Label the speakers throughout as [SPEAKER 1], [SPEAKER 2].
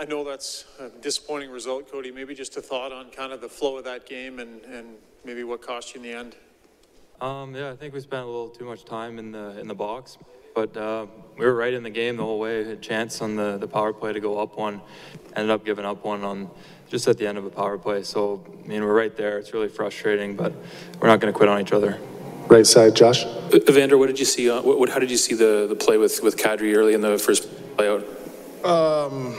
[SPEAKER 1] I know that's a disappointing result, Cody. Maybe just a thought on kind of the flow of that game and, and maybe what cost you in the end.
[SPEAKER 2] Um, yeah, I think we spent a little too much time in the in the box, but uh, we were right in the game the whole way. A chance on the, the power play to go up one, ended up giving up one on just at the end of a power play. So I mean, we're right there. It's really frustrating, but we're not going to quit on each other.
[SPEAKER 3] Right side, Josh.
[SPEAKER 4] Evander, what did you see? Uh, what, what, how did you see the, the play with with Kadri early in the first play out?
[SPEAKER 5] Um,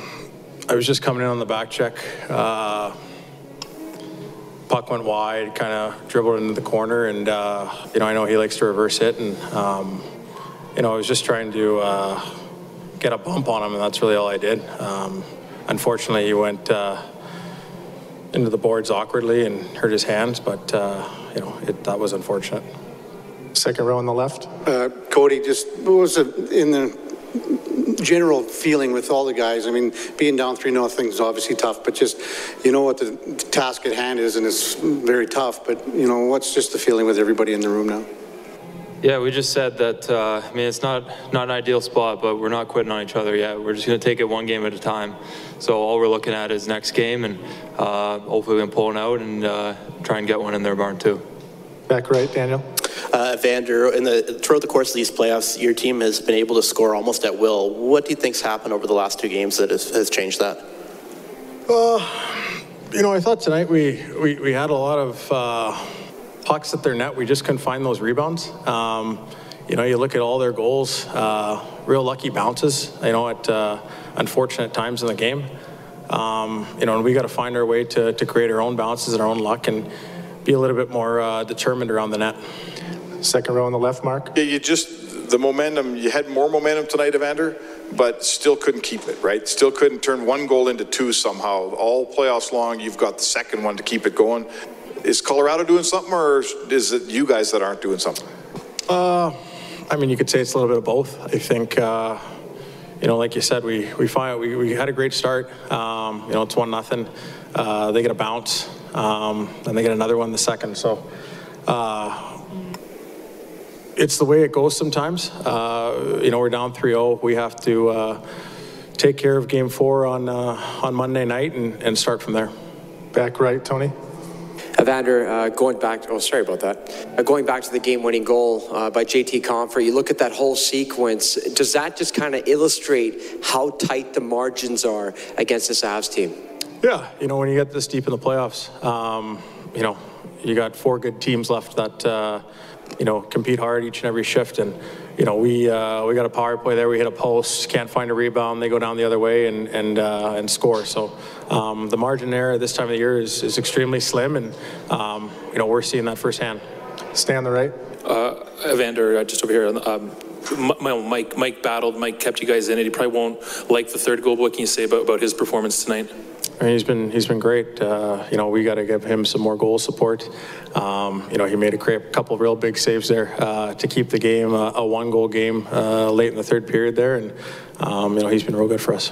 [SPEAKER 5] I was just coming in on the back check. Uh, puck went wide, kind of dribbled into the corner, and uh, you know I know he likes to reverse it, and um, you know I was just trying to uh, get a bump on him, and that's really all I did. Um, unfortunately, he went uh, into the boards awkwardly and hurt his hands, but uh, you know it, that was unfortunate.
[SPEAKER 3] Second row on the left.
[SPEAKER 6] Uh, Cody, just what was it in the general feeling with all the guys? I mean, being down 3 nothing is obviously tough, but just, you know what the task at hand is, and it's very tough. But, you know, what's just the feeling with everybody in the room now?
[SPEAKER 2] Yeah, we just said that. Uh, I mean, it's not not an ideal spot, but we're not quitting on each other yet. We're just going to take it one game at a time. So all we're looking at is next game, and uh, hopefully we can pull it out and uh, try and get one in their barn too.
[SPEAKER 3] Back right, Daniel.
[SPEAKER 7] Uh, Vander, in the throughout the course of these playoffs, your team has been able to score almost at will. What do you think's happened over the last two games that has, has changed that?
[SPEAKER 5] Uh, you know, I thought tonight we we, we had a lot of uh, pucks at their net. We just couldn't find those rebounds. Um, you know, you look at all their goals, uh, real lucky bounces. You know, at uh, unfortunate times in the game. Um, you know, and we got to find our way to, to create our own bounces and our own luck and be a little bit more uh, determined around the net.
[SPEAKER 3] Second row on the left, Mark.
[SPEAKER 8] Yeah, you just, the momentum, you had more momentum tonight, Evander, but still couldn't keep it, right? Still couldn't turn one goal into two somehow. All playoffs long, you've got the second one to keep it going. Is Colorado doing something, or is it you guys that aren't doing something?
[SPEAKER 5] Uh, I mean, you could say it's a little bit of both. I think, uh, you know, like you said, we we find we, we had a great start. Um, you know, it's one nothing. Uh, they get a bounce, um, and they get another one the second. So. Uh, it's the way it goes sometimes. Uh, you know, we're down 3-0. We have to uh, take care of game four on uh, on Monday night and, and start from there.
[SPEAKER 3] Back right, Tony.
[SPEAKER 9] Evander, uh, going back, oh, sorry about that. Uh, going back to the game winning goal uh, by JT Compher, you look at that whole sequence. Does that just kind of illustrate how tight the margins are against this Avs team?
[SPEAKER 5] Yeah, you know, when you get this deep in the playoffs, um, you know, you got four good teams left that uh, you know, compete hard each and every shift. And, you know, we uh, we got a power play there. We hit a post, can't find a rebound. They go down the other way and and uh, and score. So um, the margin there this time of the year is, is extremely slim, and um, you know we're seeing that firsthand.
[SPEAKER 3] Stay on the right.
[SPEAKER 4] Uh, Evander, uh, just over here. Um, Mike, Mike battled. Mike kept you guys in it. He probably won't like the third goal. What can you say about, about his performance tonight?
[SPEAKER 5] I mean, he's been he's been great. Uh, you know, we got to give him some more goal support. Um, you know, he made a couple real big saves there uh, to keep the game uh, a one goal game uh, late in the third period there, and um, you know he's been real good for us.